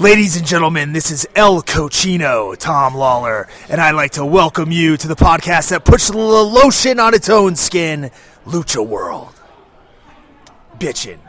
Ladies and gentlemen, this is El Cochino, Tom Lawler, and I'd like to welcome you to the podcast that puts the lotion on its own skin, Lucha World. Bitchin'.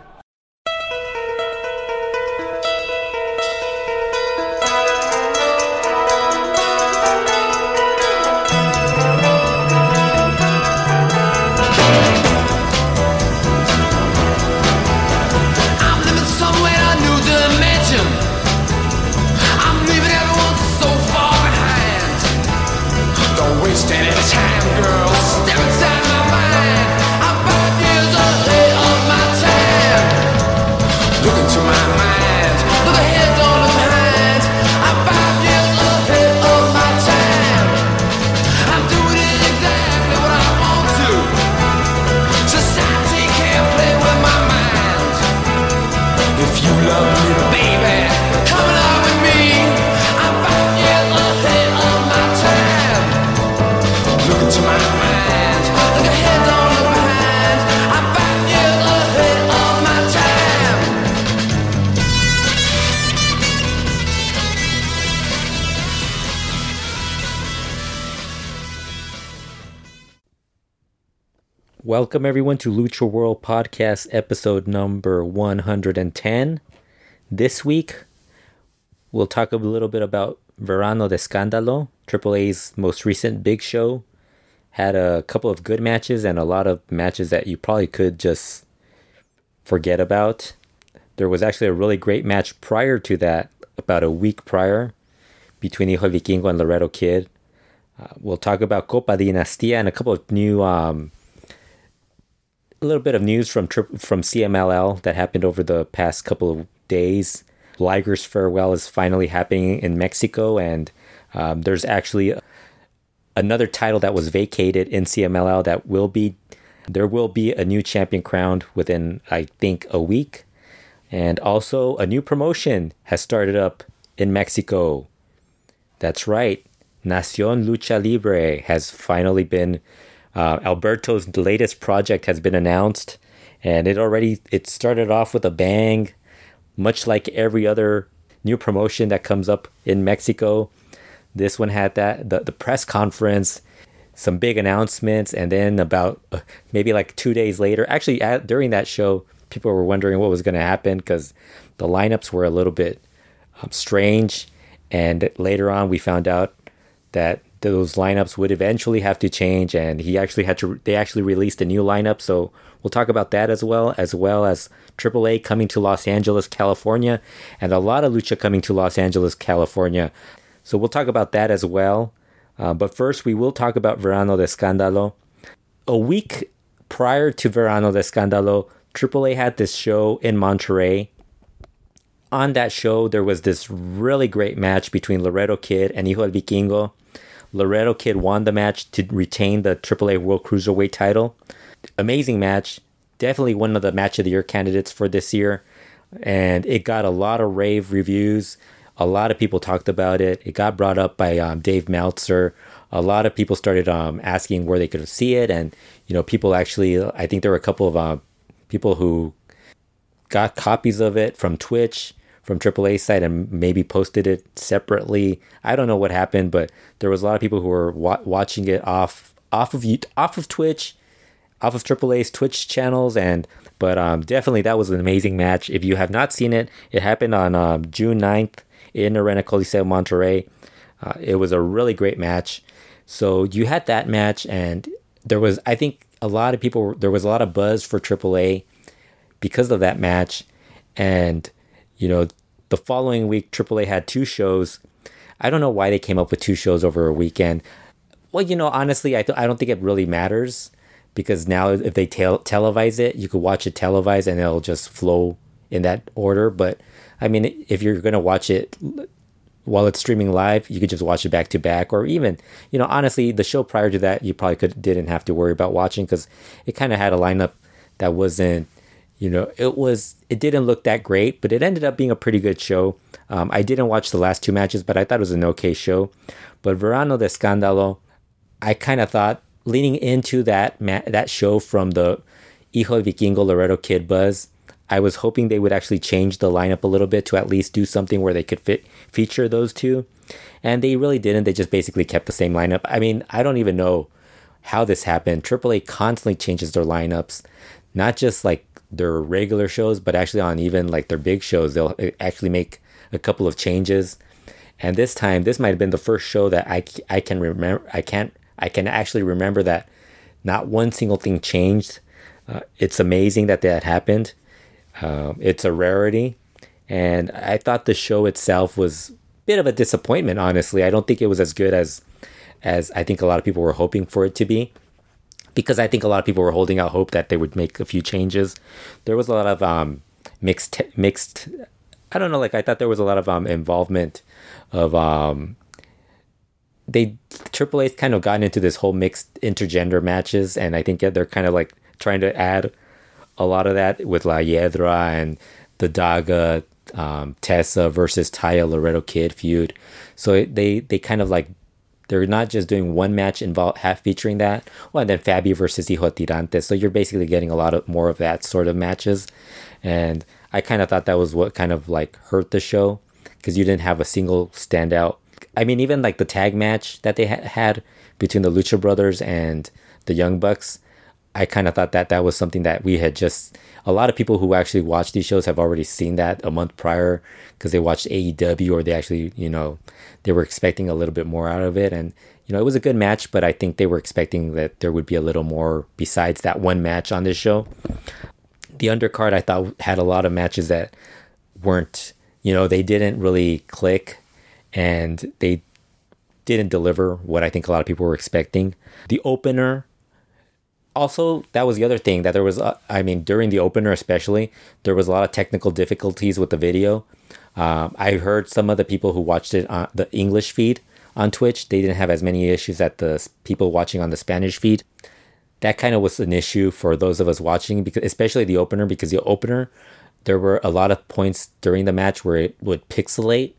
Welcome everyone to Lucha World Podcast episode number 110. This week we'll talk a little bit about Verano de Scandalo, AAA's most recent big show. Had a couple of good matches and a lot of matches that you probably could just forget about. There was actually a really great match prior to that, about a week prior, between Hijo Vikingo and Laredo Kid. Uh, we'll talk about Copa Dinastia and a couple of new um, a little bit of news from from CMLL that happened over the past couple of days. Liger's farewell is finally happening in Mexico, and um, there's actually another title that was vacated in CMLL that will be there will be a new champion crowned within I think a week, and also a new promotion has started up in Mexico. That's right, Nacion Lucha Libre has finally been uh, Alberto's latest project has been announced, and it already it started off with a bang, much like every other new promotion that comes up in Mexico. This one had that the, the press conference, some big announcements, and then about uh, maybe like two days later, actually at, during that show, people were wondering what was going to happen because the lineups were a little bit um, strange, and later on we found out that those lineups would eventually have to change and he actually had to they actually released a new lineup so we'll talk about that as well as well as AAA coming to Los Angeles California and a lot of lucha coming to Los Angeles California. So we'll talk about that as well. Uh, but first we will talk about Verano de Scandalo. A week prior to Verano de Scandalo AAA had this show in Monterrey. On that show, there was this really great match between Laredo Kid and Hijo del Vikingo. Laredo Kid won the match to retain the AAA World Cruiserweight title. Amazing match. Definitely one of the match of the year candidates for this year. And it got a lot of rave reviews. A lot of people talked about it. It got brought up by um, Dave Meltzer. A lot of people started um, asking where they could see it. And, you know, people actually, I think there were a couple of uh, people who got copies of it from Twitch, from AAA site, and maybe posted it separately. I don't know what happened, but there was a lot of people who were wa- watching it off off of off of Twitch, off of AAA's Twitch channels, and but um, definitely that was an amazing match. If you have not seen it, it happened on um, June 9th in Arena Coliseo Monterrey. Uh, it was a really great match. So you had that match, and there was I think a lot of people. There was a lot of buzz for AAA because of that match. And, you know, the following week, AAA had two shows. I don't know why they came up with two shows over a weekend. Well, you know, honestly, I, th- I don't think it really matters because now if they tel- televise it, you could watch it televised and it'll just flow in that order. But I mean, if you're going to watch it while it's streaming live, you could just watch it back to back, or even, you know, honestly, the show prior to that, you probably could didn't have to worry about watching because it kind of had a lineup that wasn't, you know, it was it didn't look that great, but it ended up being a pretty good show. Um, I didn't watch the last two matches, but I thought it was an okay show. But Verano de Scandalo, I kind of thought leading into that ma- that show from the Hijo Vikingo Laredo Kid buzz, I was hoping they would actually change the lineup a little bit to at least do something where they could fit feature those two. And they really didn't. They just basically kept the same lineup. I mean, I don't even know how this happened. AAA constantly changes their lineups, not just like their regular shows, but actually on even like their big shows, they'll eh, actually make a couple of changes. And this time, this might have been the first show that I, I can remember. I can't. I can actually remember that not one single thing changed. Uh, it's amazing that that happened. Uh, it's a rarity, and I thought the show itself was a bit of a disappointment. Honestly, I don't think it was as good as as I think a lot of people were hoping for it to be. Because I think a lot of people were holding out hope that they would make a few changes. There was a lot of um, mixed mixed. I don't know. Like I thought there was a lot of um, involvement of um, they AAA's kind of gotten into this whole mixed intergender matches, and I think they're kind of like trying to add a lot of that with La Hiedra and the Daga um, Tessa versus Taya Laredo Kid feud. So they they kind of like they're not just doing one match involved half featuring that. Well, and then Fabi versus Hijo Tirante. So you're basically getting a lot of more of that sort of matches, and I kind of thought that was what kind of like hurt the show because you didn't have a single standout I mean, even like the tag match that they ha- had between the Lucha Brothers and the Young Bucks, I kind of thought that that was something that we had just. A lot of people who actually watch these shows have already seen that a month prior because they watched AEW or they actually, you know, they were expecting a little bit more out of it. And, you know, it was a good match, but I think they were expecting that there would be a little more besides that one match on this show. The undercard, I thought, had a lot of matches that weren't, you know, they didn't really click and they didn't deliver what I think a lot of people were expecting. The opener, also, that was the other thing that there was, uh, I mean, during the opener especially, there was a lot of technical difficulties with the video. Um, I heard some of the people who watched it on the English feed on Twitch, they didn't have as many issues as the people watching on the Spanish feed. That kind of was an issue for those of us watching, because especially the opener, because the opener, there were a lot of points during the match where it would pixelate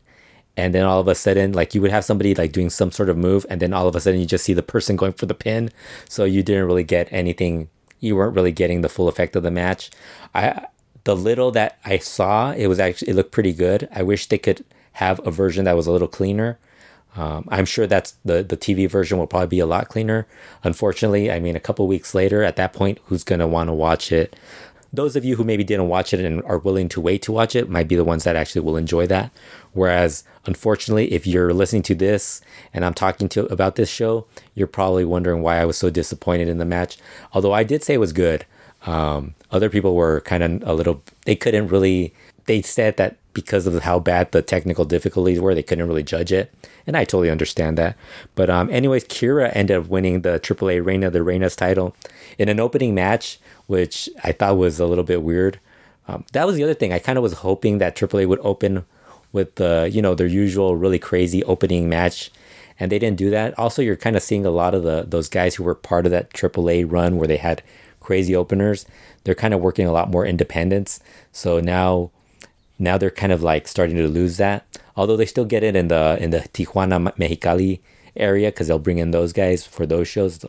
and then all of a sudden like you would have somebody like doing some sort of move and then all of a sudden you just see the person going for the pin so you didn't really get anything you weren't really getting the full effect of the match i the little that i saw it was actually it looked pretty good i wish they could have a version that was a little cleaner um, i'm sure that's the the tv version will probably be a lot cleaner unfortunately i mean a couple weeks later at that point who's to want to watch it those of you who maybe didn't watch it and are willing to wait to watch it might be the ones that actually will enjoy that. Whereas, unfortunately, if you're listening to this and I'm talking to about this show, you're probably wondering why I was so disappointed in the match. Although I did say it was good. Um, other people were kind of a little. They couldn't really. They said that because of how bad the technical difficulties were, they couldn't really judge it, and I totally understand that. But um, anyways, Keyra ended up winning the AAA Reina de Reinas title in an opening match which I thought was a little bit weird. Um, that was the other thing. I kind of was hoping that AAA would open with the you know their usual really crazy opening match, and they didn't do that. Also, you're kind of seeing a lot of the those guys who were part of that AAA run where they had crazy openers. They're kind of working a lot more independence. So now, now they're kind of like starting to lose that. Although they still get it in the in the Tijuana Mexicali area because they'll bring in those guys for those shows.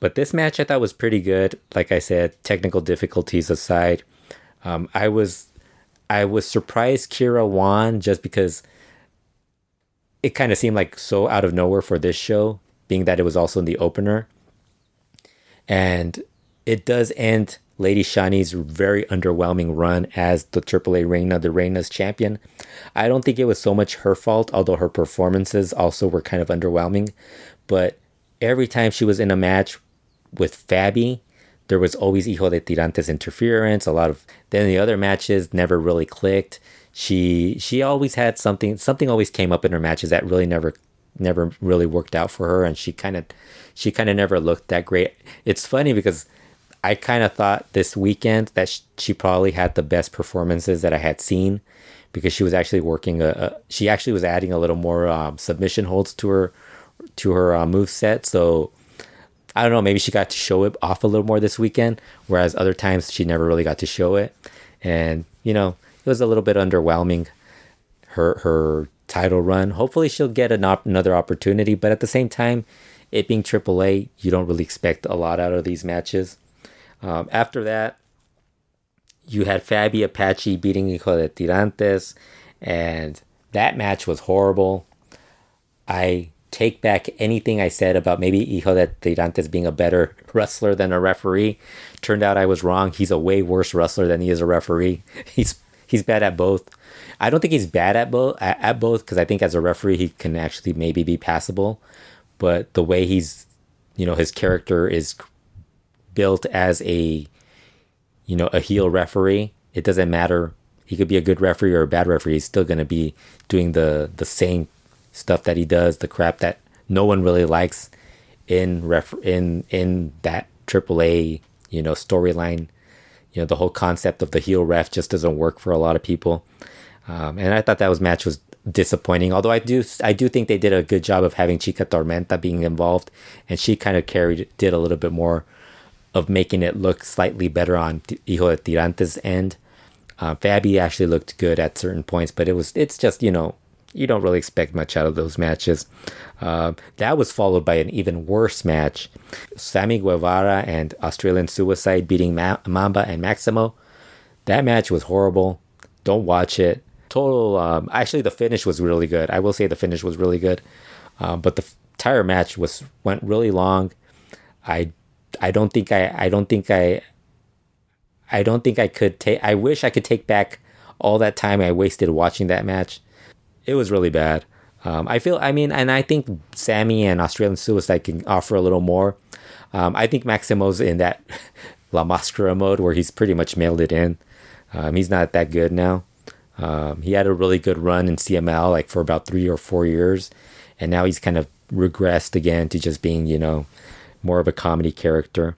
But this match I thought was pretty good. Like I said, technical difficulties aside, um, I was I was surprised Keyra won just because it kind of seemed like so out of nowhere for this show, being that it was also in the opener. And it does end Lady Shani's very underwhelming run as the AAA Reina, the Reina's champion. I don't think it was so much her fault, although her performances also were kind of underwhelming. But every time she was in a match with Fabi, there was always Hijo de Tirantes interference. A lot of then the other matches never really clicked. She she always had something something always came up in her matches that really never never really worked out for her, and she kind of she kind of never looked that great. It's funny because I kind of thought this weekend that she probably had the best performances that I had seen because she was actually working a, a she actually was adding a little more um, submission holds to her to her uh, move set. So I don't know, maybe she got to show it off a little more this weekend, whereas other times she never really got to show it. And, you know, it was a little bit underwhelming her her title run. Hopefully she'll get an op- another opportunity, but at the same time, it being AAA, you don't really expect a lot out of these matches. Um, after that, you had Fabi Apache beating Hijo de Tirantes, and that match was horrible. I take back anything I said about maybe Hijo de Tirantes being a better wrestler than a referee. Turned out I was wrong. He's a way worse wrestler than he is a referee. He's he's bad at both. I don't think he's bad at both at, at both because I think as a referee he can actually maybe be passable, but the way he's you know his character is built as a you know a heel referee, it doesn't matter. He could be a good referee or a bad referee. He's still gonna be doing the the same stuff that he does, the crap that no one really likes in ref in in that AAA you know storyline. You know the whole concept of the heel ref just doesn't work for a lot of people, um, and I thought that was match was disappointing. Although I do I do think they did a good job of having Chica Tormenta being involved, and she kind of carried did a little bit more of making it look slightly better on Hijo de Tirantes' end. Uh, Fabi actually looked good at certain points, but it was it's just you know you don't really expect much out of those matches. Uh, that was followed by an even worse match Sammy Guevara and Australian Suicide beating Ma- Mamba and Maximo. That match was horrible. Don't watch it. Total. Um, actually, the finish was really good. I will say the finish was really good, um, but the entire match was went really long. I I don't think I I don't think I I don't think I could take. I wish I could take back all that time I wasted watching that match it was really bad. Um, I feel, I mean, and I think Sammy and Australian Suicide can offer a little more. Um, I think Maximo's in that La Mascara mode where he's pretty much mailed it in. Um, he's not that good now. Um, he had a really good run in CMLL like for about three or four years, and now he's kind of regressed again to just being, you know, more of a comedy character.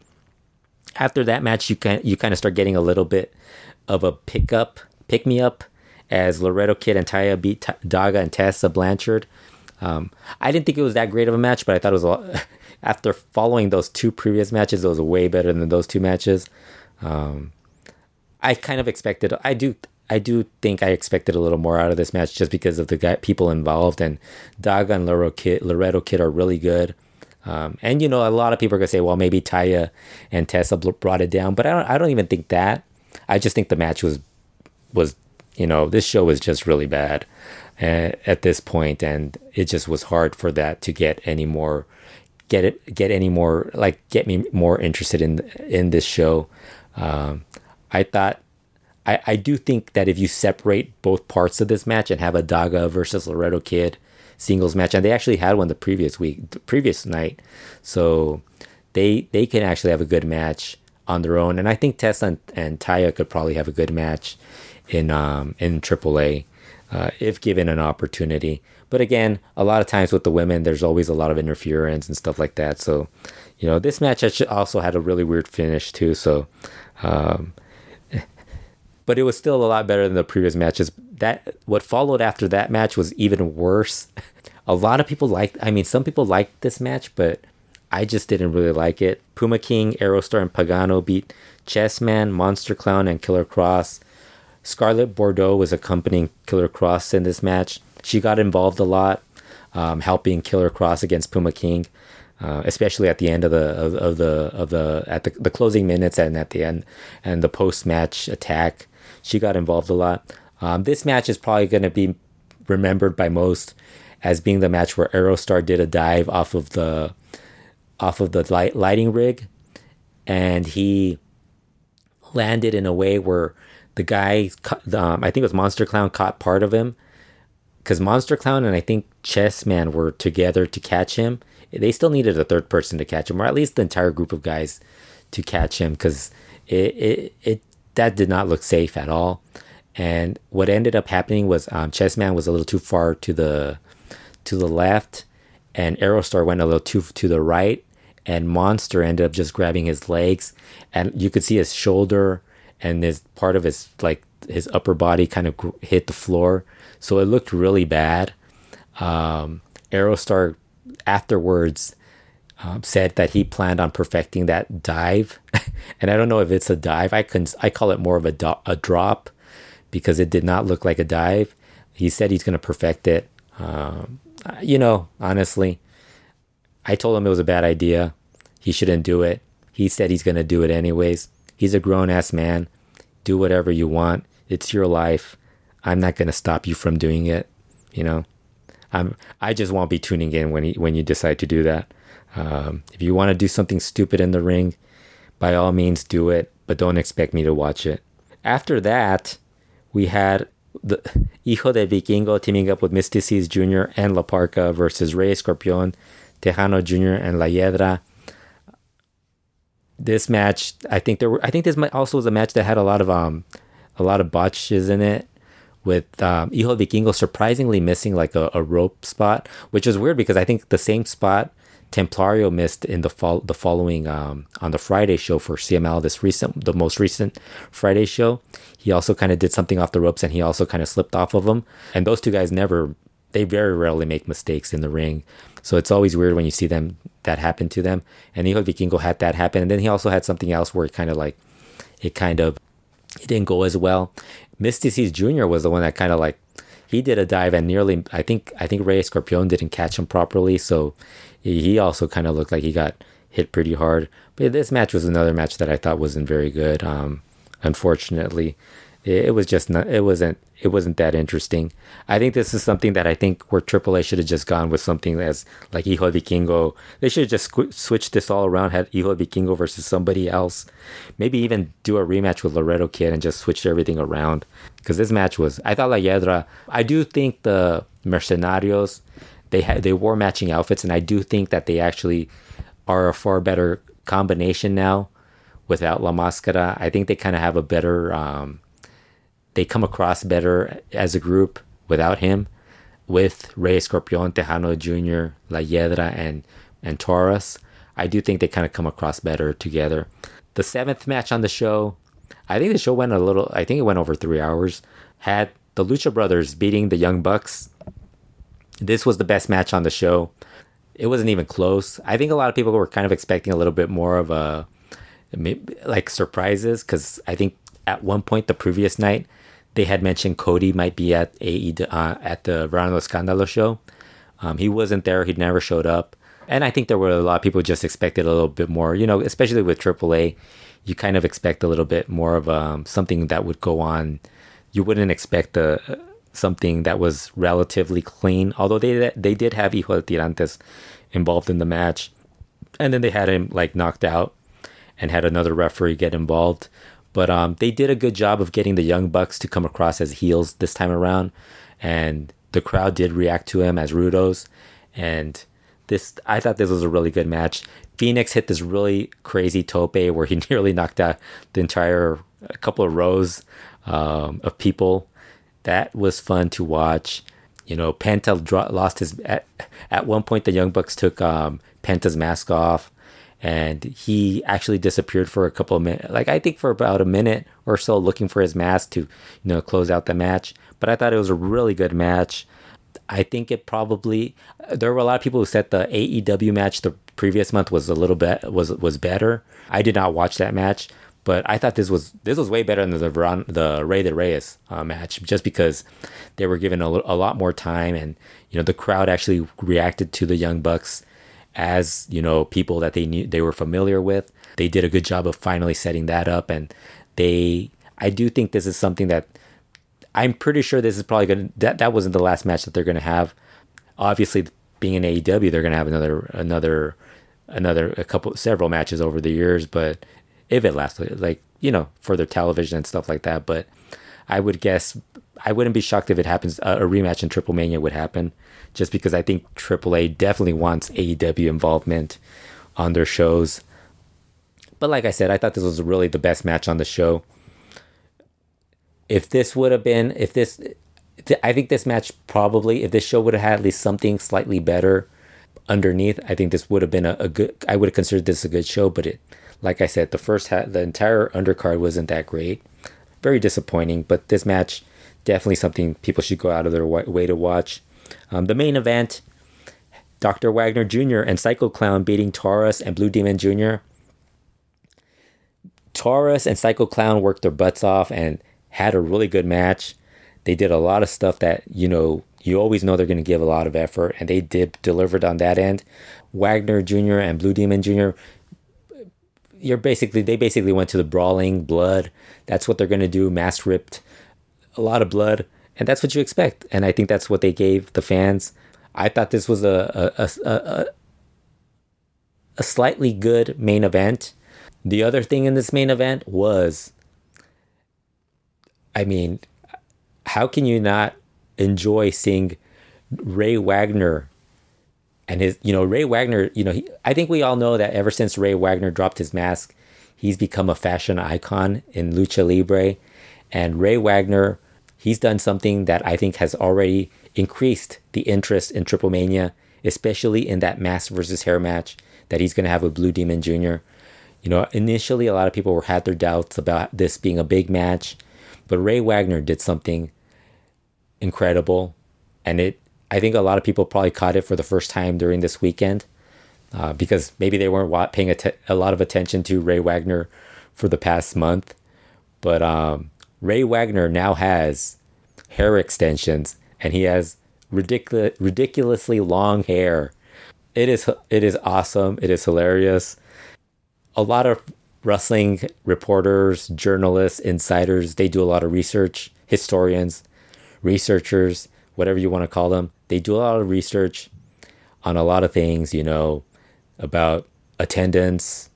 After that match, you can you kind of start getting a little bit of a pickup, pick me up as Laredo Kid and Taya beat T- Daga and Tessa Blanchard. Um, I didn't think it was that great of a match, but I thought it was a, after following those two previous matches, it was way better than those two matches. Um, I kind of expected. I do. I do think I expected a little more out of this match just because of the guy, people involved, and Daga and Laredo Kid, Laredo Kid are really good. Um, and you know, a lot of people are gonna say, well, maybe Taya and Tessa brought it down, but I don't. I don't even think that. I just think the match was was you know, this show was just really bad at this point, and it just was hard for that to get any more, get it, get any more, like get me more interested in in this show. Um, I thought, I I do think that if you separate both parts of this match and have a Daga versus Laredo Kid singles match, and they actually had one the previous week, the previous night, so they they can actually have a good match on their own, and I think Tessa and, and Taya could probably have a good match in um, in AAA uh, if given an opportunity. But again, a lot of times with the women, there's always a lot of interference and stuff like that. So, you know, this match also had a really weird finish too. So, um, but it was still a lot better than the previous matches. That what followed after that match was even worse. a lot of people liked. I mean, some people liked this match, but I just didn't really like it. Puma King, Aerostar, and Pagano beat Chessman, Monster Clown, and Killer Kross. Scarlett Bordeaux was accompanying Killer Kross in this match. She got involved a lot, um, helping Killer Kross against Puma King, uh, especially at the end of the of, of the of the at the, the closing minutes and at the end and the post match attack. She got involved a lot. Um, this match is probably going to be remembered by most as being the match where Aerostar did a dive off of the off of the light, lighting rig, and he landed in a way where the guy, um, I think it was Monster Clown, caught part of him because Monster Clown and I think Chess Man were together to catch him. They still needed a third person to catch him, or at least the entire group of guys to catch him, because it, it it that did not look safe at all. And what ended up happening was um, Chess Man was a little too far to the to the left, and Aerostar went a little too to the right, and Monster ended up just grabbing his legs, and you could see his shoulder and his part of his like his upper body kind of hit the floor, so it looked really bad. Um, Aerostar afterwards um, said that he planned on perfecting that dive, and I don't know if it's a dive. I can I call it more of a do- a drop because it did not look like a dive. He said he's going to perfect it. Um, you know, honestly, I told him it was a bad idea. He shouldn't do it. He said he's going to do it anyways. He's a grown ass man do whatever you want. It's your life. I'm not going to stop you from doing it. You know, I'm. I just won't be tuning in when you, when you decide to do that. Um, if you want to do something stupid in the ring, by all means do it, but don't expect me to watch it. After that, we had the Hijo de Vikingo teaming up with Myzteziz Jr. and La Parca versus Rey Escorpion, Tejano Jr. and La Hiedra. This match, I think there were. I think this also was a match that had a lot of um, a lot of botches in it. With um, Hijo de Vikingo surprisingly missing like a, a rope spot, which is weird because I think the same spot Templario missed in the fall the following um, on the Friday show for CMLL this recent the most recent Friday show. He also kind of did something off the ropes and he also kind of slipped off of them. And those two guys never they very rarely make mistakes in the ring. So it's always weird when you see them that happen to them. And Hijo Vikingo had that happen. And then he also had something else where it kind of like it kind of it didn't go as well. Myzteziz Jr. was the one that kind of like he did a dive and nearly I think I think Rey Escorpion didn't catch him properly, so he also kind of looked like he got hit pretty hard. But this match was another match that I thought wasn't very good. Um, unfortunately, it, it was just not. It wasn't. It wasn't that interesting. I think this is something that I think where AAA should have just gone with something as like Hijo Vikingo. They should have just squ- switched this all around. Had Hijo Vikingo versus somebody else. Maybe even do a rematch with Laredo Kid and just switch everything around. Because this match was. I thought La Hiedra, I do think the Mercenarios they had they wore matching outfits, and I do think that they actually are a far better combination now without La Mascara. I think they kind of have a better. Um, they come across better as a group without him, with Rey Escorpion, Tejano Jr., La Hiedra, and and Taurus. I do think they kind of come across better together. The seventh match on the show, I think the show went a little. I think it went over three hours. Had the Lucha Brothers beating the Young Bucks this was the best match on the show. It wasn't even close. I think a lot of people were kind of expecting a little bit more of a like surprises because I think at one point the previous night they had mentioned Cody might be at AE uh, at the Verano Scandalo show. Um, he wasn't there. He'd never showed up, and I think there were a lot of people just expected a little bit more. You know, especially with AAA, you kind of expect a little bit more of um, something that would go on. You wouldn't expect the something that was relatively clean. Although they they did have Hijo de Tirantes involved in the match, and then they had him like knocked out, and had another referee get involved. But um, they did a good job of getting the Young Bucks to come across as heels this time around, and the crowd did react to him as Rudos. And this, I thought this was a really good match. Fenix hit this really crazy tope where he nearly knocked out the entire couple of rows um, of people that was fun to watch. You know, Penta lost his at, at one point. The Young Bucks took um, Penta's mask off, and he actually disappeared for a couple of minutes. Like I think for about a minute or so, looking for his mask to you know close out the match. But I thought it was a really good match. I think it probably there were a lot of people who said the AEW match the previous month was a little bit was was better. I did not watch that match, but I thought this was this was way better than the Veron, the Rey de Reyes uh, match, just because they were given a, a lot more time, and you know the crowd actually reacted to the Young Bucks as you know people that they knew they were familiar with. They did a good job of finally setting that up, and they I do think this is something that I'm pretty sure this is probably gonna that that wasn't the last match that they're gonna have. Obviously, being in AEW, they're gonna have another another another a couple several matches over the years, but if it lasts like you know for their television and stuff like that. But I would guess I wouldn't be shocked if it happens. A, a rematch in Triple Mania would happen, just because I think AAA definitely wants AEW involvement on their shows. But like I said, I thought this was really the best match on the show. If this would have been, if this, I think this match probably, if this show would have had at least something slightly better underneath, I think this would have been a, a good. I would have considered this a good show, but it like I said, the first ha- the entire undercard wasn't that great. Very disappointing, but this match definitely something people should go out of their way to watch. Um, the main event, Dr. Wagner Jr. and Psycho Clown beating Taurus and Blue Demon Jr. Taurus and Psycho Clown worked their butts off and had a really good match. They did a lot of stuff that, you know, you always know they're going to give a lot of effort, and they did delivered on that end. Wagner Jr. and Blue Demon Jr you're basically they basically went to the brawling blood. That's what they're gonna do. Mass ripped, a lot of blood, and that's what you expect. And I think that's what they gave the fans. I thought this was a a, a, a, a slightly good main event. The other thing in this main event was, I mean, how can you not enjoy seeing Ray Wagner and his, you know, Ray Wagner, you know, he, I think we all know that ever since Ray Wagner dropped his mask, he's become a fashion icon in lucha libre. And Ray Wagner, he's done something that I think has already increased the interest in Triple Mania, especially in that mask versus hair match that he's going to have with Blue Demon Jr. You know, initially a lot of people were had their doubts about this being a big match, but Ray Wagner did something incredible, and it. I think a lot of people probably caught it for the first time during this weekend, uh, because maybe they weren't paying a, a lot of attention to Ray Wagner for the past month, but um, Ray Wagner now has hair extensions, and he has ridiculous, ridiculously long hair. It is it is awesome. It is hilarious. A lot of wrestling reporters, journalists, insiders, they do a lot of research. Historians, researchers, whatever you want to call them, they do a lot of research on a lot of things, you know, about attendance,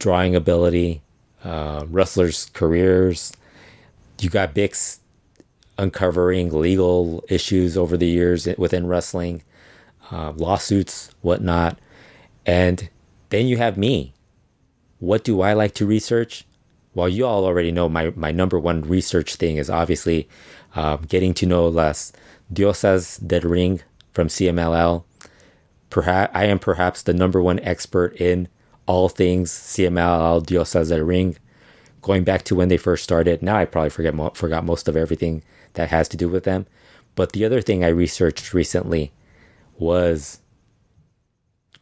drawing ability, uh, wrestlers' careers. You got Bix uncovering legal issues over the years within wrestling, uh, lawsuits, whatnot. And then you have me. What do I like to research? Well, you all already know my, my number one research thing is obviously um, getting to know las diosas del ring from CMLL. Perhaps I am perhaps the number one expert in all things CMLL diosas del ring. Going back to when they first started, now I probably forget mo- forgot most of everything that has to do with them. But the other thing I researched recently was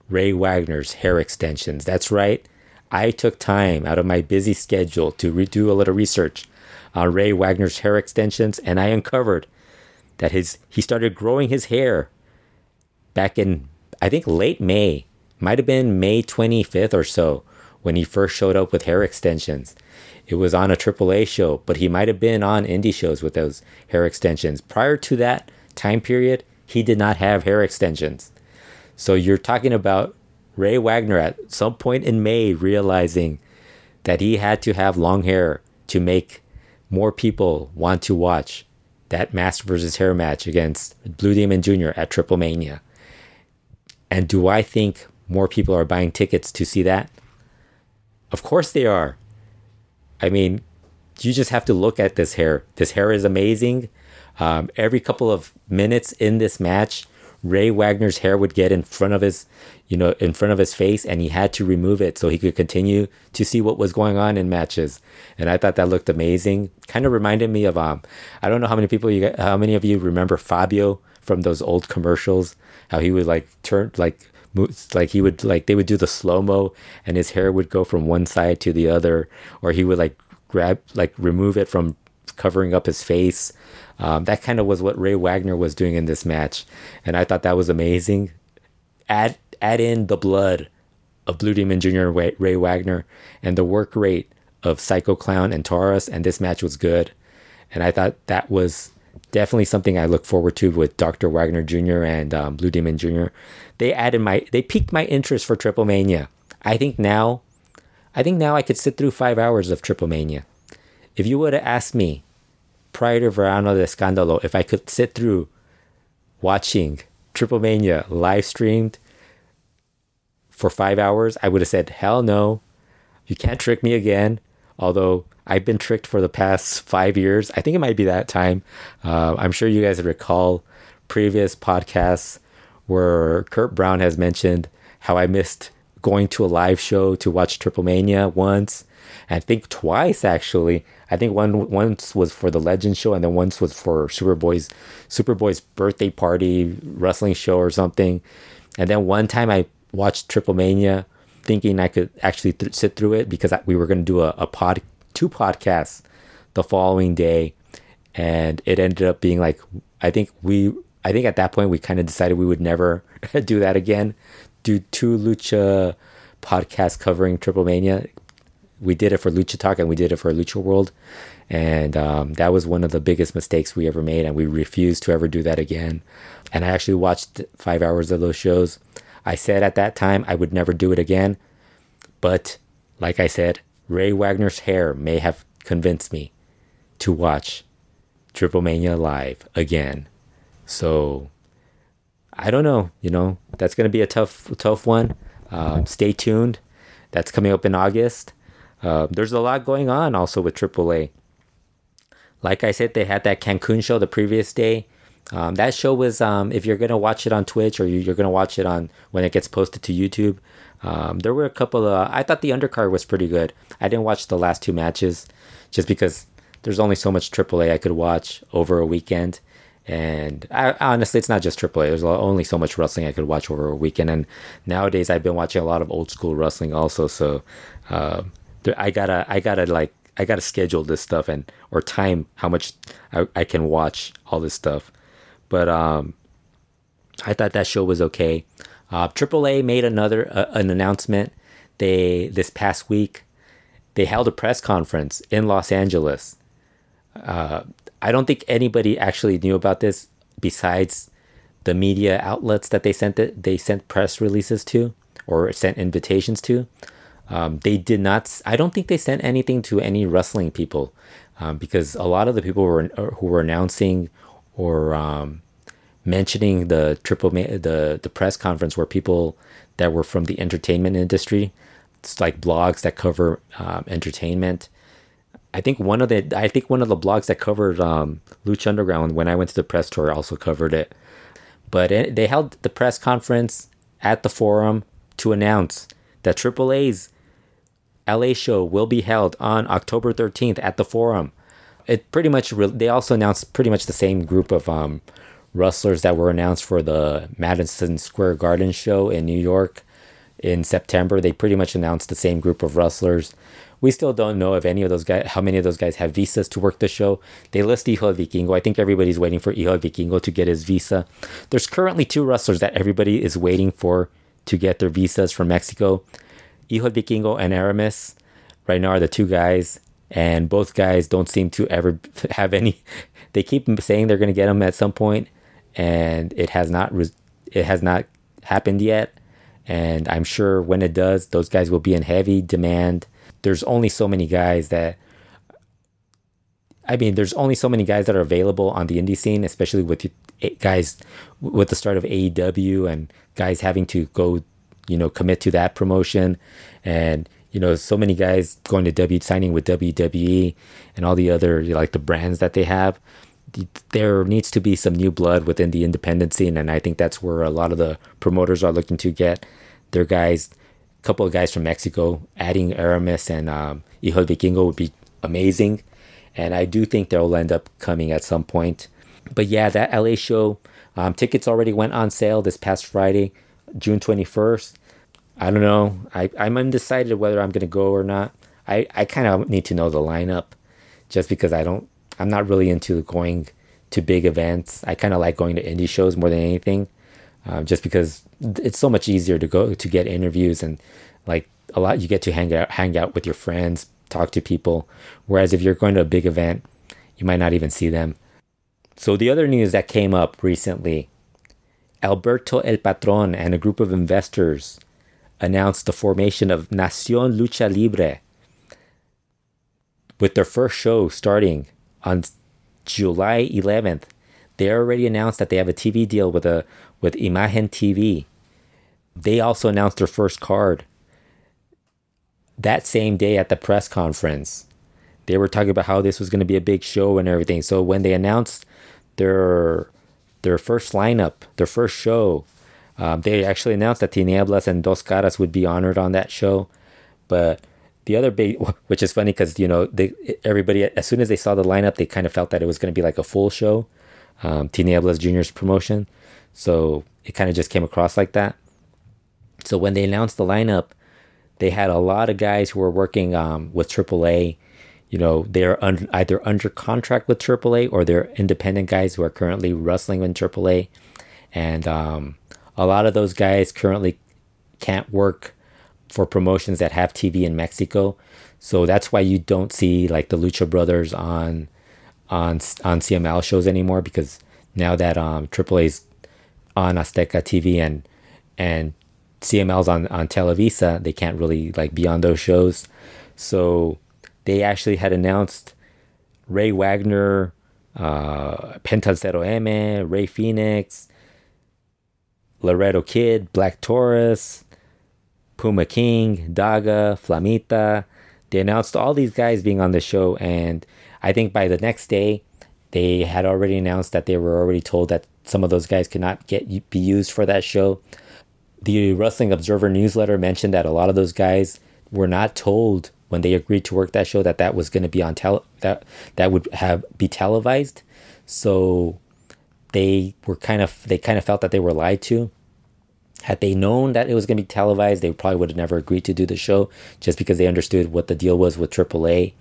Ray Wagner's hair extensions. That's right. I took time out of my busy schedule to redo a little research on Ray Wagner's hair extensions, and I uncovered that his he started growing his hair back in I think late May, might have been May 25th or so when he first showed up with hair extensions. It was on a AAA show, but he might have been on indie shows with those hair extensions. Prior to that time period, he did not have hair extensions. So you're talking about Ray Wagner at some point in May realizing that he had to have long hair to make more people want to watch that mask versus hair match against Blue Demon Jr. at Triple Mania. And do I think more people are buying tickets to see that? Of course they are. I mean, you just have to look at this hair. This hair is amazing. Um, every couple of minutes in this match, Ray Wagner's hair would get in front of his, you know, in front of his face, and he had to remove it so he could continue to see what was going on in matches. And I thought that looked amazing. Kind of reminded me of um, I don't know how many people you, how many of you remember Fabio from those old commercials? How he would like turn like like he would like they would do the slow mo and his hair would go from one side to the other or he would like grab like remove it from covering up his face. Um, that kind of was what ray wagner was doing in this match and i thought that was amazing. Add add in the blood of blue demon jr ray wagner and the work rate of psycho clown and taurus and this match was good. And i thought that was definitely something I look forward to with Dr. Wagner Jr. and um, Blue Demon Jr. They added my, they piqued my interest for Triple Mania. I think now, I think now I could sit through five hours of Triple Mania. If you would have asked me prior to Verano de Escándalo if I could sit through watching Triple Mania live streamed for five hours, I would have said, hell no. You can't trick me again. Although I've been tricked for the past five years. I think it might be that time. Uh, I'm sure you guys recall previous podcasts where Kurt Brown has mentioned how I missed going to a live show to watch Triple Mania once. I think twice actually. I think one once was for the Legend show, and then once was for Superboy's Superboy's birthday party wrestling show or something. And then one time I watched Triple Mania, thinking I could actually th- sit through it because we were going to do a, a pod two podcasts the following day, and it ended up being like I think we I think at that point we kind of decided we would never do that again. Do two lucha podcast covering Triple Mania. We did it for Lucha Talk and we did it for Lucha World. And um, that was one of the biggest mistakes we ever made. And we refused to ever do that again. And I actually watched five hours of those shows. I said at that time I would never do it again. But like I said, Ray Wagner's hair may have convinced me to watch Triple Mania live again. So I don't know. You know, that's going to be a tough, tough one. Um, stay tuned. That's coming up in August. Uh, there's a lot going on also with AAA. Like I said, they had that Cancun show the previous day. Um, that show was, um, if you're going to watch it on Twitch or you're going to watch it on when it gets posted to YouTube, um, there were a couple of, I thought the undercard was pretty good. I didn't watch the last two matches just because there's only so much AAA I could watch over a weekend. And I, honestly, it's not just AAA. There's only so much wrestling I could watch over a weekend. And nowadays, I've been watching a lot of old school wrestling also. So uh, I gotta, I gotta like, I gotta schedule this stuff and or time how much I, I can watch all this stuff. But um, I thought that show was okay. Uh, AAA made another uh, an announcement. They this past week they held a press conference in Los Angeles. Uh, I don't think anybody actually knew about this besides the media outlets that they sent it. They sent press releases to or sent invitations to. Um, they did not. I don't think they sent anything to any wrestling people um, because a lot of the people were who were announcing or um, mentioning the triple the the press conference where people that were from the entertainment industry. It's like blogs that cover um, entertainment. I think one of the I think one of the blogs that covered um, Lucha Underground when I went to the press tour also covered it. But it, they held the press conference at the forum to announce that AAA's LA show will be held on October 13th at the forum. It pretty much re- they also announced pretty much the same group of um, wrestlers that were announced for the Madison Square Garden show in New York in September. They pretty much announced the same group of wrestlers. We still don't know if any of those guys, how many of those guys have visas to work the show. They list Hijo Vikingo. I think everybody's waiting for Hijo Vikingo to get his visa. There's currently two wrestlers that everybody is waiting for to get their visas from Mexico. Hijo Vikingo and Aramis right now are the two guys, and both guys don't seem to ever have any. They keep saying they're going to get them at some point, and it has not. It has not happened yet. And I'm sure when it does, those guys will be in heavy demand. There's only so many guys that. I mean, there's only so many guys that are available on the indie scene, especially with guys with the start of AEW and guys having to go you know, commit to that promotion. And, you know, so many guys going to W signing with WWE and all the other, like the brands that they have. There needs to be some new blood within the independent scene. And I think that's where a lot of the promoters are looking to get their guys. A couple of guys from Mexico, adding Aramis and um, Hijo Vikingo would be amazing. And I do think they'll end up coming at some point. But yeah, that LA show, um, tickets already went on sale this past Friday. June 21st. I don't know. I, I'm undecided whether I'm going to go or not. I, I kind of need to know the lineup just because I don't, I'm not really into going to big events. I kind of like going to indie shows more than anything, uh, just because it's so much easier to go to get interviews and like a lot, you get to hang out, hang out with your friends, talk to people. Whereas if you're going to a big event, you might not even see them. So the other news that came up recently Alberto El Patron and a group of investors announced the formation of Nacion Lucha Libre with their first show starting on July 11th. They already announced that they have a TV deal with a with Imagen TV. They also announced their first card that same day at the press conference. They were talking about how this was going to be a big show and everything. So when they announced their their first lineup, their first show. Um, they actually announced that Tinieblas and Dos Caras would be honored on that show, but the other big, which is funny because you know they everybody as soon as they saw the lineup, they kind of felt that it was going to be like a full show, um, Tinieblas Junior's promotion, so it kind of just came across like that. So when they announced the lineup, they had a lot of guys who were working um, with AAA you know they're un- either under contract with AAA or they're independent guys who are currently wrestling in AAA, and um, a lot of those guys currently can't work for promotions that have TV in Mexico. So that's why you don't see like the Lucha Brothers on on on CMLL shows anymore because now that um AAA's on Azteca TV and and CMLL's on on Televisa, they can't really like be on those shows. So they actually had announced Ray Wagner, uh, Zero M, Rey Fenix, Laredo Kid, Black Taurus, Puma King, Daga, Flamita. They announced all these guys being on the show, and I think by the next day, they had already announced that they were already told that some of those guys could not get be used for that show. The Wrestling Observer newsletter mentioned that a lot of those guys were not told when they agreed to work that show that that was going to be on tele that that would have be televised. So they were kind of they kind of felt that they were lied to. Had they known that it was going to be televised, they probably would have never agreed to do the show just because they understood what the deal was with AAA.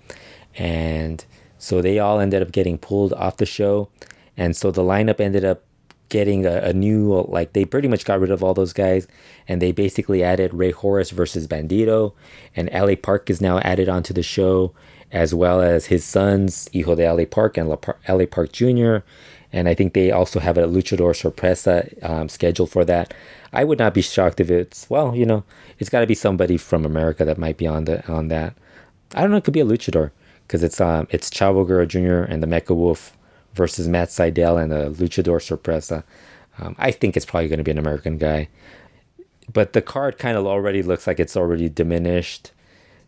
And so they all ended up getting pulled off the show. And so the lineup ended up getting a, a, new like they pretty much got rid of all those guys and they basically added Rey Horus versus Bandito and LA Park is now added onto the show as well as his sons Hijo de LA Park and LA Park Jr. And I think they also have a luchador sorpresa um, scheduled for that. I would not be shocked if it's well, you know, it's got to be somebody from America that might be on the on that. I don't know. It could be a luchador because it's um it's Chavo Guerrero Jr. and the Mecha Wolf versus Matt Sydal and the Luchador Sorpresa. Um, I think it's probably going to be an American guy. But the card kind of already looks like it's already diminished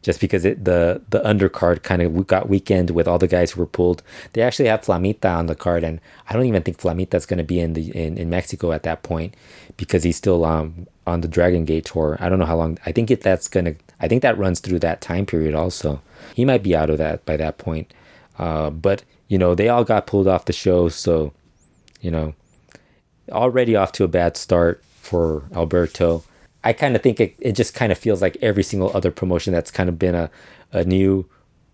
just because it, the the undercard kind of got weakened with all the guys who were pulled. They actually have Flamita on the card, and I don't even think Flamita's going to be in the in, in Mexico at that point because he's still um on the Dragon Gate tour. I don't know how long. I think it, that's gonna. I think that runs through that time period also. He might be out of that by that point. Uh, but you know, they all got pulled off the show, so you know, already off to a bad start for Alberto. I kind of think it, it just kind of feels like every single other promotion that's kind of been a, a new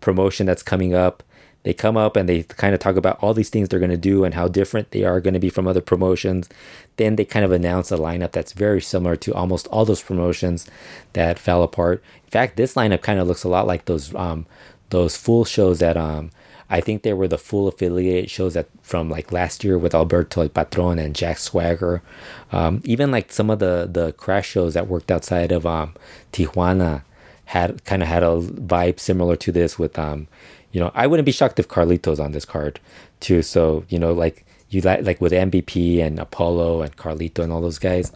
promotion that's coming up. They come up and they kind of talk about all these things they're going to do and how different they are going to be from other promotions. Then they kind of announce a lineup that's very similar to almost all those promotions that fell apart. In fact, this lineup kind of looks a lot like those um, those full shows that um, I think they were the full affiliate shows that from like last year with Alberto El Patron and Jack Swagger. Um, even like some of the the crash shows that worked outside of um, Tijuana had kind of had a vibe similar to this with um, you know, I wouldn't be shocked if Carlitos on this card too. So, you know, like you like like with MVP and Apollo and Carlito and all those guys.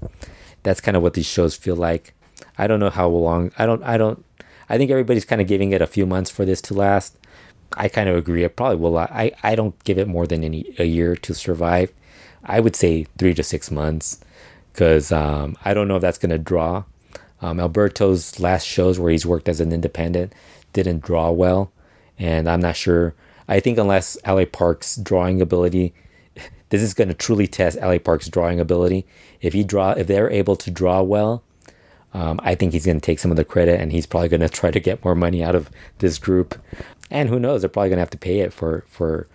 That's kind of what these shows feel like. I don't know how long. I don't. I don't. I think everybody's kind of giving it a few months for this to last. I kind of agree. It probably will. I, I don't give it more than any, a year to survive. I would say three to six months because um, I don't know if that's going to draw. Um, Alberto's last shows where he's worked as an independent didn't draw well, and I'm not sure. I think unless LA Park's drawing ability, this is going to truly test LA Park's drawing ability. If he draw, if they're able to draw well, um, I think he's going to take some of the credit, and he's probably going to try to get more money out of this group. And who knows? They're probably gonna have to pay it for for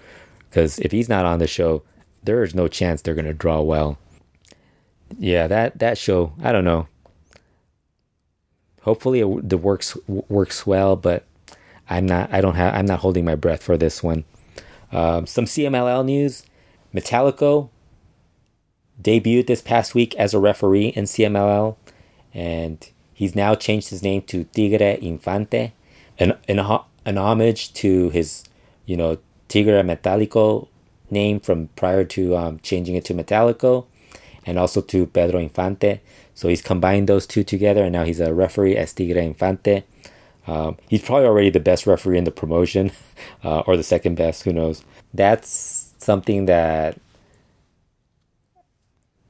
because if he's not on the show, there is no chance they're gonna draw well. Yeah, that that show. I don't know. Hopefully it the works works well, but I'm not. I don't have. I'm not holding my breath for this one. Um, some CMLL news. Metallico debuted this past week as a referee in CMLL, and he's now changed his name to Tigre Infante. And, and an homage to his, you know, Tigre Metallico name from prior to um, changing it to Metallico, and also to Pedro Infante. So he's combined those two together, and now he's a referee as Tigre Infante. Um, he's probably already the best referee in the promotion, uh, or the second best. Who knows? That's something that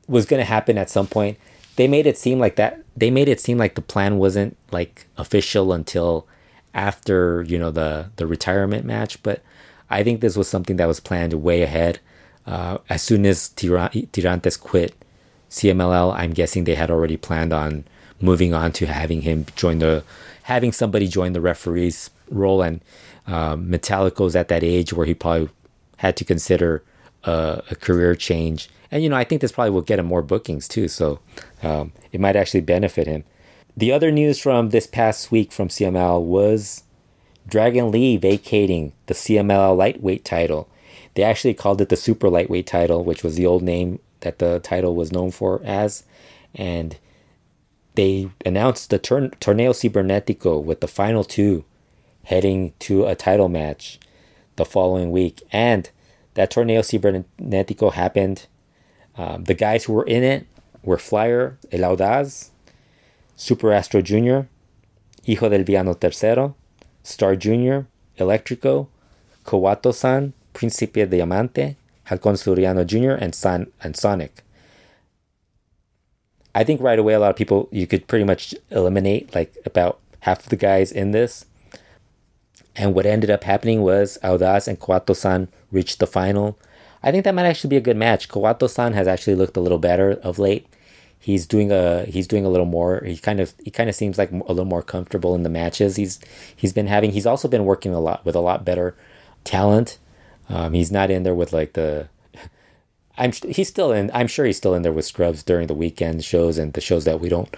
was going to happen at some point. They made it seem like that. They made it seem like the plan wasn't like official until after you know the the retirement match, but I think this was something that was planned way ahead. Uh, as soon as Tirantes quit CMLL, I'm guessing they had already planned on moving on to having him join the having somebody join the referee's role. And uh, Metallico's at that age where he probably had to consider uh, a career change. And you know, I think this probably will get him more bookings too. So um, it might actually benefit him The other news from this past week from CML was Dragon Lee vacating the CML lightweight title. They actually called it the super lightweight title, which was the old name that the title was known for as. And they announced the Torneo Cibernetico with the final two heading to a title match the following week. And that Torneo Cibernetico happened. Um, the guys who were in it were Flyer, El Audaz, Super Astro Jr., Hijo del Villano Tercero, Star Jr., Electrico, Kawato san, Principe Diamante, Halcon Suriano Jr., and, San- and Sonic. I think right away a lot of people you could pretty much eliminate like about half of the guys in this. And what ended up happening was Audaz and Kawato san reached the final. I think that might actually be a good match. Kawato san has actually looked a little better of late. He's doing a he's doing a little more. He kind of he kind of seems like a little more comfortable in the matches. He's he's been having. He's also been working a lot with a lot better talent. Um, he's not in there with like the I'm he's still in. I'm sure he's still in there with Scrubs during the weekend shows and the shows that we don't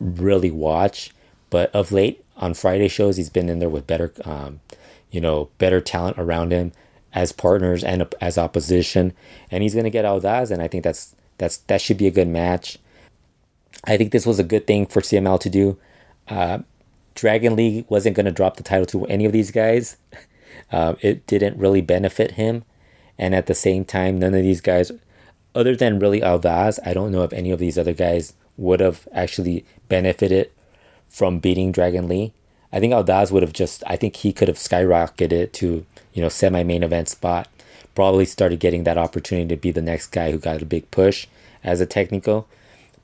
really watch. But of late, on Friday shows, he's been in there with better, um, you know, better talent around him as partners and as opposition, and he's gonna get Audaz, and I think that's that's that should be a good match. I think this was a good thing for CML to do. Uh, Dragon Lee wasn't gonna drop the title to any of these guys. Uh, it didn't really benefit him and at the same time, none of these guys, other than really Audaz, I don't know if any of these other guys would have actually benefited from beating Dragon Lee. I think Audaz would have just, I think he could have skyrocketed to, you know, semi main event spot. Probably started getting that opportunity to be the next guy who got a big push as a technical.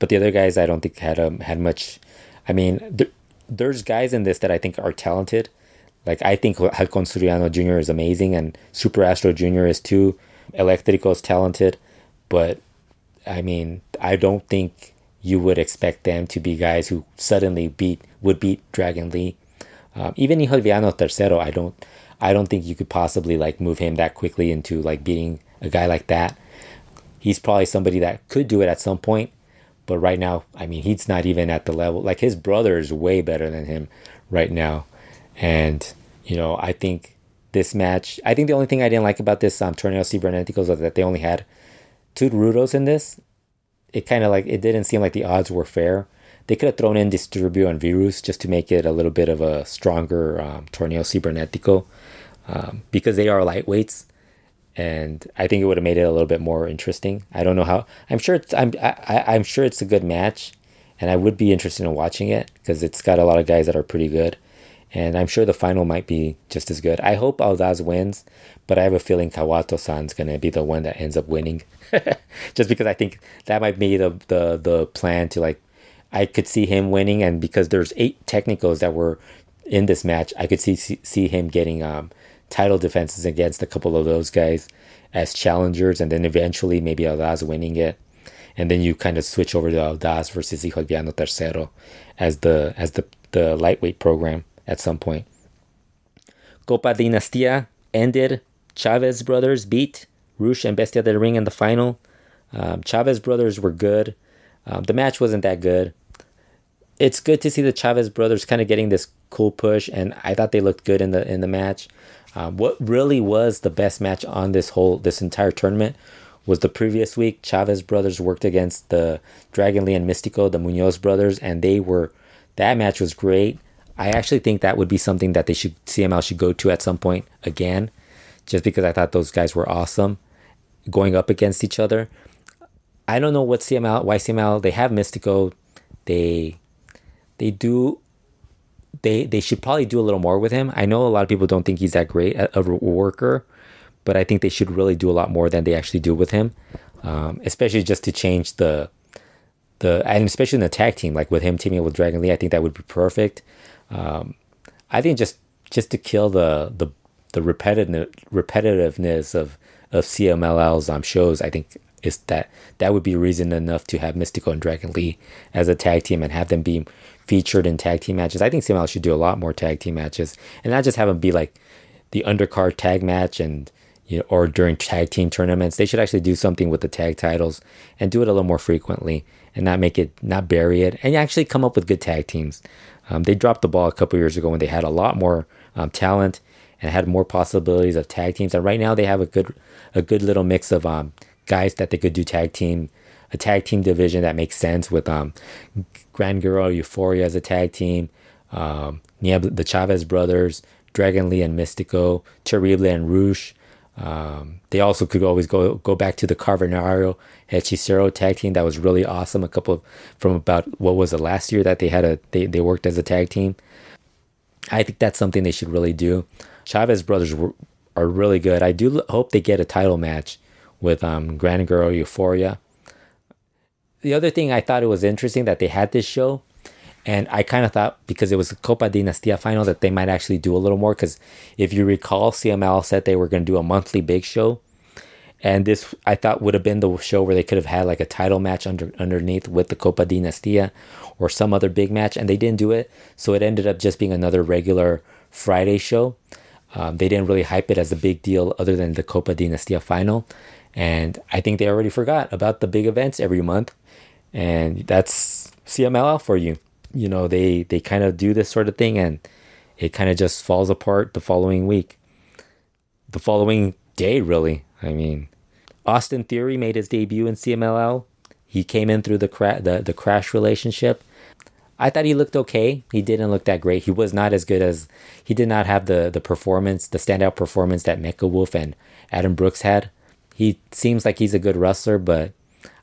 But the other guys, I don't think had um, had much. I mean, there's guys in this that I think are talented like I think Halcon Suriano Jr. is amazing and Super Astro Jr. is too. Electrico is talented, but I mean, I don't think you would expect them to be guys who suddenly beat would beat Dragon Lee. Um, even Hijo del Tercero, I don't I don't think you could possibly like move him that quickly into like beating a guy like that. He's probably somebody that could do it at some point, but right now, I mean, he's not even at the level. Like his brother is way better than him right now. And, you know, I think this match, I think the only thing I didn't like about this um, Torneo Cibernéticos was that they only had two Rudos in this. It kind of like, it didn't seem like the odds were fair. They could have thrown in Disturbio and Virus just to make it a little bit of a stronger um, Torneo Cibernético um, because they are lightweights. And I think it would have made it a little bit more interesting. I don't know how. I'm sure it's. I'm. I, I'm sure it's a good match, and I would be interested in watching it because it's got a lot of guys that are pretty good and I'm sure the final might be just as good. I hope Audaz wins, but I have a feeling Kawato san's gonna be the one that ends up winning, just because I think that might be the, the the plan to like. I could see him winning, and because there's eight technicals that were in this match, I could see see, see him getting um, title defenses against a couple of those guys as challengers, and then eventually maybe Audaz winning it, and then you kind of switch over to Audaz versus Hijo Villano Tercero as the as the the lightweight program at some point. Copa Dinastia ended. Chavez brothers beat Rush and Bestia del Ring in the final. Um, Chavez brothers were good. Um, the match wasn't that good. It's good to see the Chavez brothers kind of getting this cool push, and I thought they looked good in the in the match. Um, what really was the best match on this whole this entire tournament was the previous week. Chavez brothers worked against the Dragon Lee and Mistico, the Munoz brothers, and they were that match was great. I actually think that would be something that they should CML should go to at some point again, just because I thought those guys were awesome going up against each other. I don't know what CML, why CML, they have Mistico, they they do they they should probably do a little more with him. I know a lot of people don't think he's that great of a worker, but I think they should really do a lot more than they actually do with him, um, especially just to change the the and especially in the tag team, like with him teaming up with Dragon Lee. I think that would be perfect. Um, I think just just to kill the the the repetitive repetitiveness of of CMLL's um, shows, I think is that that would be reason enough to have Mistico and Dragon Lee as a tag team and have them be featured in tag team matches. I think CML should do a lot more tag team matches and not just have them be like the undercard tag match and you know, or during tag team tournaments. They should actually do something with the tag titles and do it a little more frequently and not make it, not bury it, and actually come up with good tag teams. Um, they dropped the ball a couple years ago when they had a lot more um, talent and had more possibilities of tag teams. And right now they have a good, a good little mix of um, guys that they could do tag team, a tag team division that makes sense with um, Gran Guerrero Euforia as a tag team, um, the Chavez brothers, Dragon Lee and Mistico, Terrible and Rouge. Um, they also could always go go back to the Cavernario Hechicero tag team that was really awesome. A couple of, from about what was it last year that they had a they, they worked as a tag team. I think that's something they should really do. Chavez brothers were, are really good. I do hope they get a title match with um, Gran Guerrero Euforia. The other thing I thought it was interesting that they had this show and I kind of thought because it was a Copa Dinastia final that they might actually do a little more. Because if you recall, CML said they were going to do a monthly big show. And this I thought would have been the show where they could have had like a title match under underneath with the Copa Dinastia or some other big match. And they didn't do it. So it ended up just being another regular Friday show. Um, they didn't really hype it as a big deal other than the Copa Dinastia final. And I think they already forgot about the big events every month. And that's CMLL for you. You know they they kind of do this sort of thing and it kind of just falls apart the following week. The following day really. I mean austin theory made his debut in cmll he came in through the, cra- the, the crash relationship i thought he looked okay he didn't look that great he was not as good as he did not have the the performance the standout performance that Mecha Wolf and adam brooks had he seems like he's a good wrestler but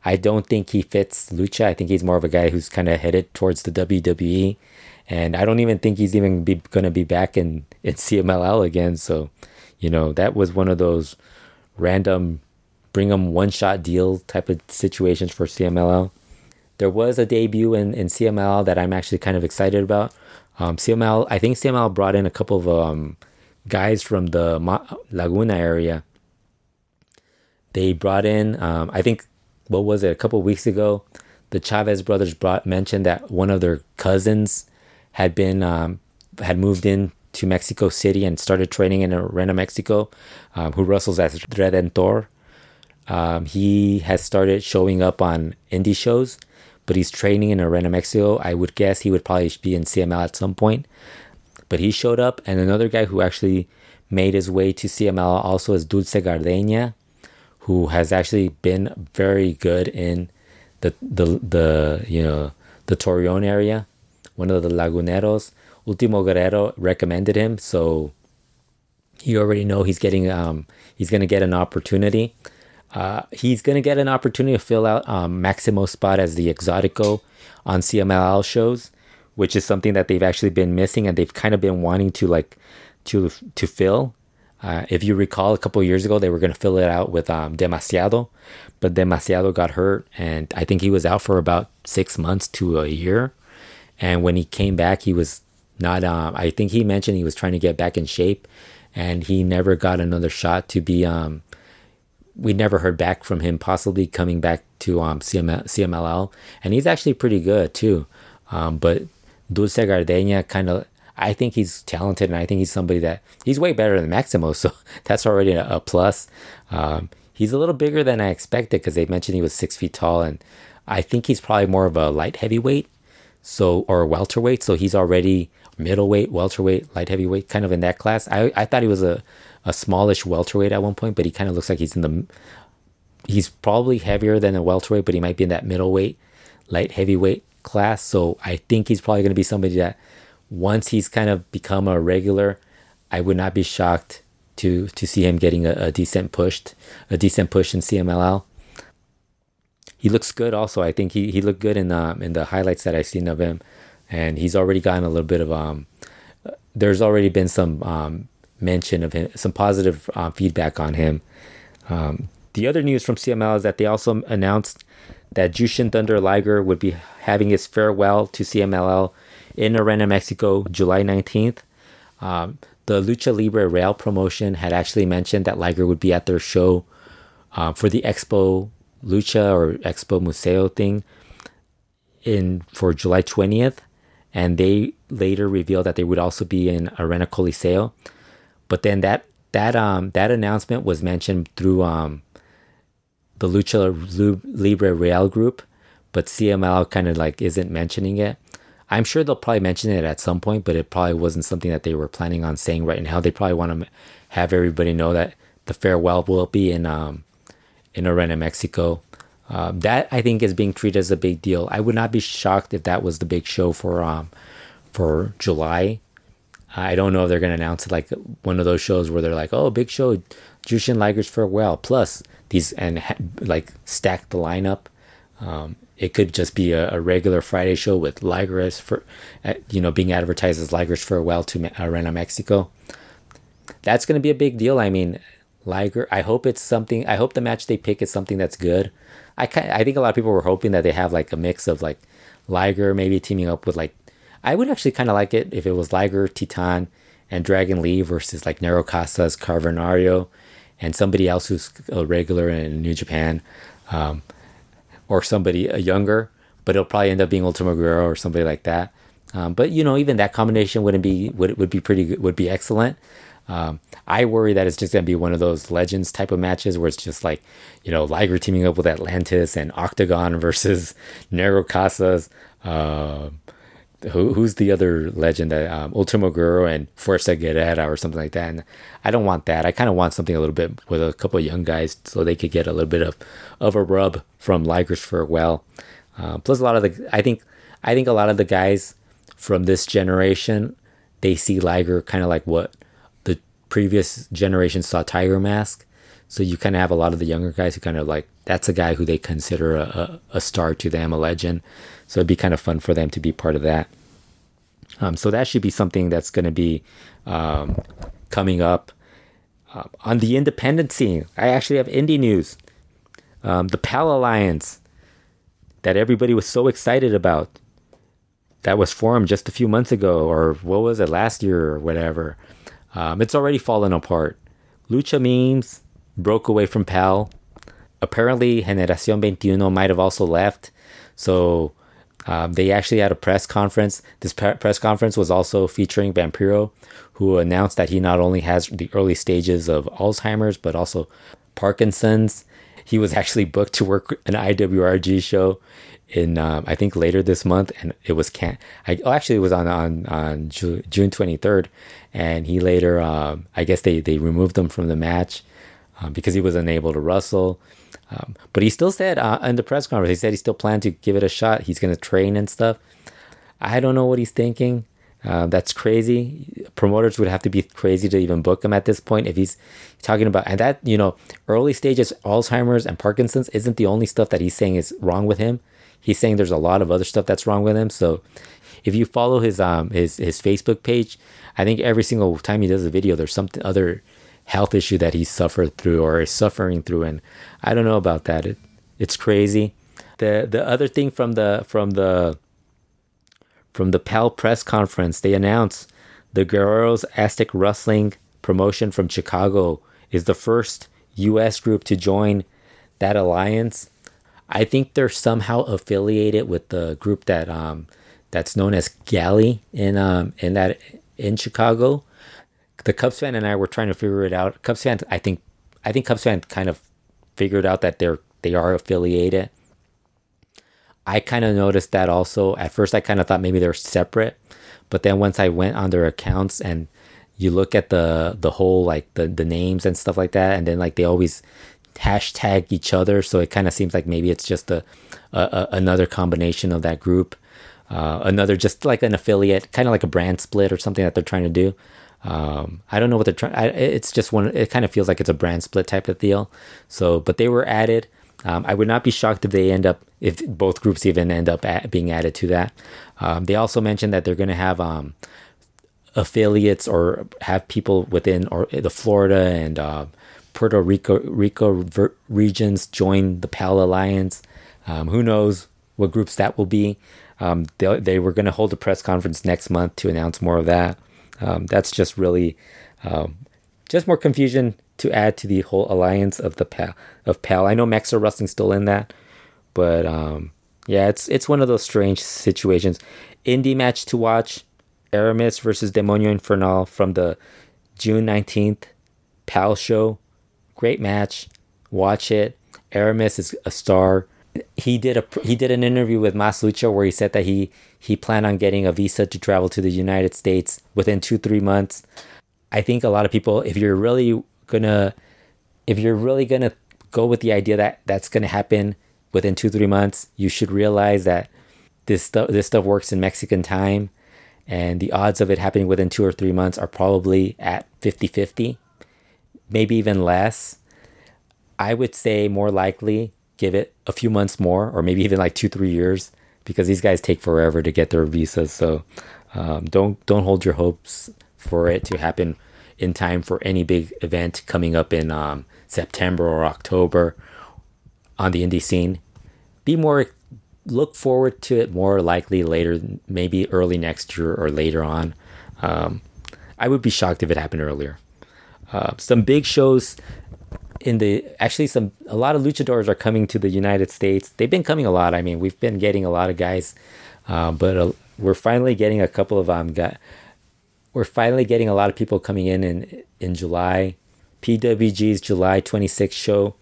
I don't think he fits Lucha. I think he's more of a guy who's kind of headed towards the WWE. And I don't even think he's even be, to be back in, in CMLL again. So, you know, that was one of those random bring them one shot deal type of situations for CMLL. There was a debut in, in CML that I'm actually kind of excited about. Um, CML, I think CML brought in a couple of um, guys from the Ma- Laguna area. They brought in, um, I think what was it a couple weeks ago the chavez brothers brought mentioned that one of their cousins had been um, had moved in to mexico city and started training in arena mexico um, who wrestles as redentor um, he has started showing up on indie shows but he's training in arena mexico i would guess he would probably be in cml at some point but he showed up and another guy who actually made his way to cml also is dulce gardenia who has actually been very good in the the the you know the Torreon area, one of the Laguneros. Ultimo Guerrero recommended him, so you already know he's getting um he's gonna get an opportunity. Uh, he's gonna get an opportunity to fill out um, Maximo's spot as the Exotico on CMLL shows, which is something that they've actually been missing and they've kind of been wanting to like to to fill. Uh, if you recall, a couple years ago, they were going to fill it out with um, Demasiado, but Demasiado got hurt, and I think he was out for about six months to a year. And when he came back, he was not. Um, I think he mentioned he was trying to get back in shape, and he never got another shot to be. Um, we never heard back from him, possibly coming back to um, CML, CMLL, and he's actually pretty good too. Um, but Dulce Gardenia kind of I think he's talented, and I think he's somebody that he's way better than Maximo. So that's already a, a plus. Um, he's a little bigger than I expected because they mentioned he was six feet tall, and I think he's probably more of a light heavyweight, so or welterweight. So he's already middleweight, welterweight, light heavyweight, kind of in that class. I I thought he was a a smallish welterweight at one point, but he kind of looks like he's in the he's probably heavier than a welterweight, but he might be in that middleweight, light heavyweight class. So I think he's probably going to be somebody that once he's kind of become a regular, I would not be shocked to to see him getting a, a decent pushed a decent push in CMLL. He looks good. Also, I think he, he looked good in um, in the highlights that I've seen of him, and he's already gotten a little bit of um. There's already been some um, mention of him, some positive uh, feedback on him. Um, the other news from CML is that they also announced that Jushin Thunder Liger would be having his farewell to CMLL in Arena, Mexico, July 19th. Um, the Lucha Libre Real promotion had actually mentioned that Liger would be at their show uh, for the Expo Lucha or Expo Museo thing in for July 20th, and they later revealed that they would also be in Arena Coliseo. But then that that um that announcement was mentioned through um the Lucha Libre Real group, but CML kind of like isn't mentioning it. I'm sure they'll probably mention it at some point, but it probably wasn't something that they were planning on saying right now. They probably want to have everybody know that the farewell will be in um in Arena Mexico. Um, that I think is being treated as a big deal. I would not be shocked if that was the big show for um for July. I don't know if they're gonna announce it like one of those shows where they're like, oh, big show, Jushin Liger's farewell plus these and ha- like stack the lineup. Um, it could just be a, a, regular Friday show with Liger for, uh, you know, being advertised as Liger's farewell to Arena Mexico. That's going to be a big deal. I mean, Liger. I hope it's something. I hope the match they pick is something that's good. I kind. I think a lot of people were hoping that they have like a mix of like Liger maybe teaming up with like. I would actually kind of like it if it was Liger, Titan, and Dragon Lee versus like Negro Casas, and somebody else who's a regular in New Japan. Um, or somebody uh, younger, but it'll probably end up being Ultimo Guerrero or somebody like that. Um, but you know, even that combination wouldn't be would would be pretty good, would be excellent. Um, I worry that it's just gonna be one of those legends type of matches where it's just like, you know, Liger teaming up with Atlantis and Octagon versus Negro Casas. Uh, who, who's the other legend that um, Ultimo Guerrero and Fuerza Guerrera or something like that. And I don't want that. I kind of want something a little bit with a couple of young guys so they could get a little bit of, of a rub from Liger's farewell. Uh, plus, a lot of the I think I think a lot of the guys from this generation they see Liger kind of like what the previous generation saw Tiger Mask. So you kind of have a lot of the younger guys who kind of like that's a guy who they consider a, a, a star to them, a legend. So it'd be kind of fun for them to be part of that. Um, so that should be something that's going to be um, coming up. Uh, on the independent scene, I actually have indie news. Um, the PAL Alliance that everybody was so excited about that was formed just a few months ago, or what was it, last year or whatever. Um, it's already fallen apart. Lucha Memes broke away from PAL. Apparently, Generacion 21 might have also left. So um, they actually had a press conference. This press conference was also featuring Vampiro, who announced that he not only has the early stages of Alzheimer's, but also Parkinson's. He was actually booked to work an IWRG show in, um, I think, later this month, and it was can't. I oh, actually it was on on on June twenty third, and he later, um, I guess they they removed him from the match um, because he was unable to wrestle. Um, but he still said uh, in the press conference, he said he still planned to give it a shot. He's going to train and stuff. I don't know what he's thinking. Uh, that's crazy. Promoters would have to be crazy to even book him at this point if he's talking about and that you know early stages Alzheimer's and Parkinson's isn't the only stuff that he's saying is wrong with him. He's saying there's a lot of other stuff that's wrong with him. So if you follow his um his his Facebook page, I think every single time he does a video, there's something other health issue that he suffered through or is suffering through and I don't know about that. It, it's crazy. The the other thing from the from the from the PAL press conference they announced the Guerreros Aztec Wrestling promotion from Chicago is the first US group to join that alliance. I think they're somehow affiliated with the group that um that's known as Galley in um in that in Chicago the Cubs fan and I were trying to figure it out. Cubs fan, I think, I think Cubs fan kind of figured out that they're they are affiliated. I kind of noticed that also. At first, I kind of thought maybe they're separate, but then once I went on their accounts and you look at the the whole like the the names and stuff like that, and then like they always hashtag each other, so it kind of seems like maybe it's just a, a, a another combination of that group, uh, another just like an affiliate, kind of like a brand split or something that they're trying to do. Um, I don't know what they're trying. It's just one. It kind of feels like it's a brand split type of deal. So, but they were added. Um, I would not be shocked if they end up, if both groups even end up at, being added to that. Um, they also mentioned that they're going to have um, affiliates or have people within or the Florida and uh, Puerto Rico Rico regions join the PAL Alliance. Um, who knows what groups that will be? Um, they, they were going to hold a press conference next month to announce more of that. Um, that's just really um, just more confusion to add to the whole alliance of the PAL of PAL. I know Mexa Wrestling's still in that, but um, yeah, it's it's one of those strange situations. Indie match to watch: Aramis versus Demonio Infernal from the June nineteenth Pal show, great match. Watch it. Aramis is a star. He did a he did an interview with Mas Lucha where he said that he he planned on getting a visa to travel to the United States within two three months. I think a lot of people, if you're really gonna, if you're really gonna go with the idea that that's gonna happen within two three months, you should realize that this stuff this stuff works in Mexican time, and the odds of it happening within two or three months are probably at 50-50, maybe even less. I would say more likely give it a few months more, or maybe even like two three years, because these guys take forever to get their visas. So um, don't don't hold your hopes for it to happen in time for any big event coming up in um, September or October on the indie scene. Be more look forward to it more likely later, maybe early next year or later on. Um, I would be shocked if it happened earlier. Uh, some big shows in the actually some a lot of luchadors are coming to the United States. They've been coming a lot. I mean, we've been getting a lot of guys, uh, but uh, we're finally getting a couple of um got, we're finally getting a lot of people coming in in in July. PWG's July 26th show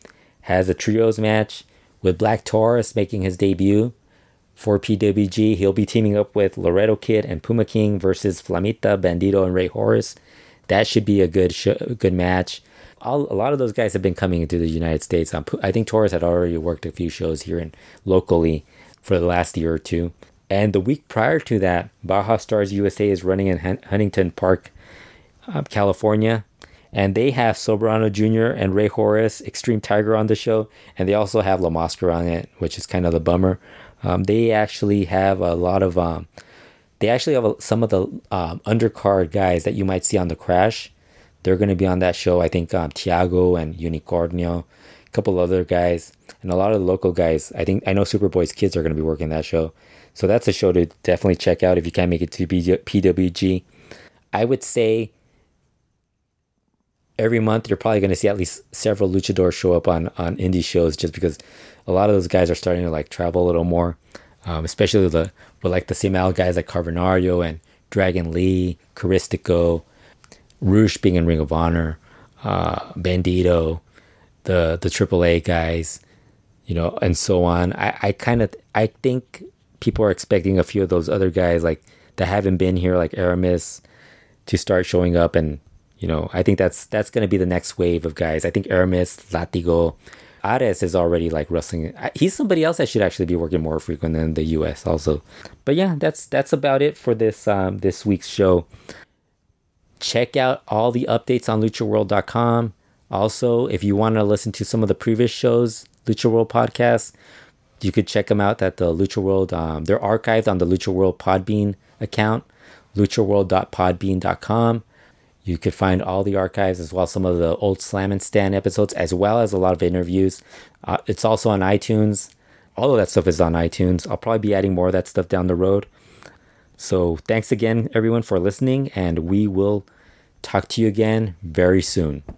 has a trios match with Black Taurus making his debut for PWG. He'll be teaming up with Laredo Kid and Puma King versus Flamita, Bandito, and Rey Horus. That should be a good show, good match. All, a lot of those guys have been coming into the United States. Um, I think Taurus had already worked a few shows here in locally for the last year or two. And the week prior to that, Baja Stars USA is running in Huntington Park, uh, California. And they have Soberano Jr. and Rey Horus, Extreme Tiger on the show. And they also have La Mosca on it, which is kind of the bummer. Um, they actually have a lot of, um, they actually have a, some of the um, undercard guys that you might see on the Crash. They're going to be on that show. I think um, Tiago and Unicornio, a couple other guys, and a lot of local guys. I think I know Superboy's kids are going to be working that show. So that's a show to definitely check out if you can't make it to PWG. I would say every month you're probably going to see at least several luchadors show up on on indie shows just because a lot of those guys are starting to like travel a little more um, especially the with like the CML guys like Cavernario and Dragon Lee, Caristico, Rush being in Ring of Honor, uh, Bandito, the the AAA guys, you know, and so on. I, I kind of I think people are expecting a few of those other guys like that haven't been here, like Aramis, to start showing up and you know, I think that's that's gonna be the next wave of guys. I think Aramis, Latigo, Ares is already like wrestling. He's somebody else that should actually be working more frequent than the U.S. also. But yeah, that's that's about it for this um, this week's show. Check out all the updates on LuchaWorld.com. Also, if you want to listen to some of the previous shows, Lucha World podcast, you could check them out at the Lucha World. Um, they're archived on the Lucha World Podbean account, luchaworld.podbean.com. You could find all the archives as well as some of the old Slam and Stan episodes, as well as a lot of interviews. Uh, it's also on iTunes. All of that stuff is on iTunes. I'll probably be adding more of that stuff down the road. So thanks again, everyone, for listening, and we will talk to you again very soon.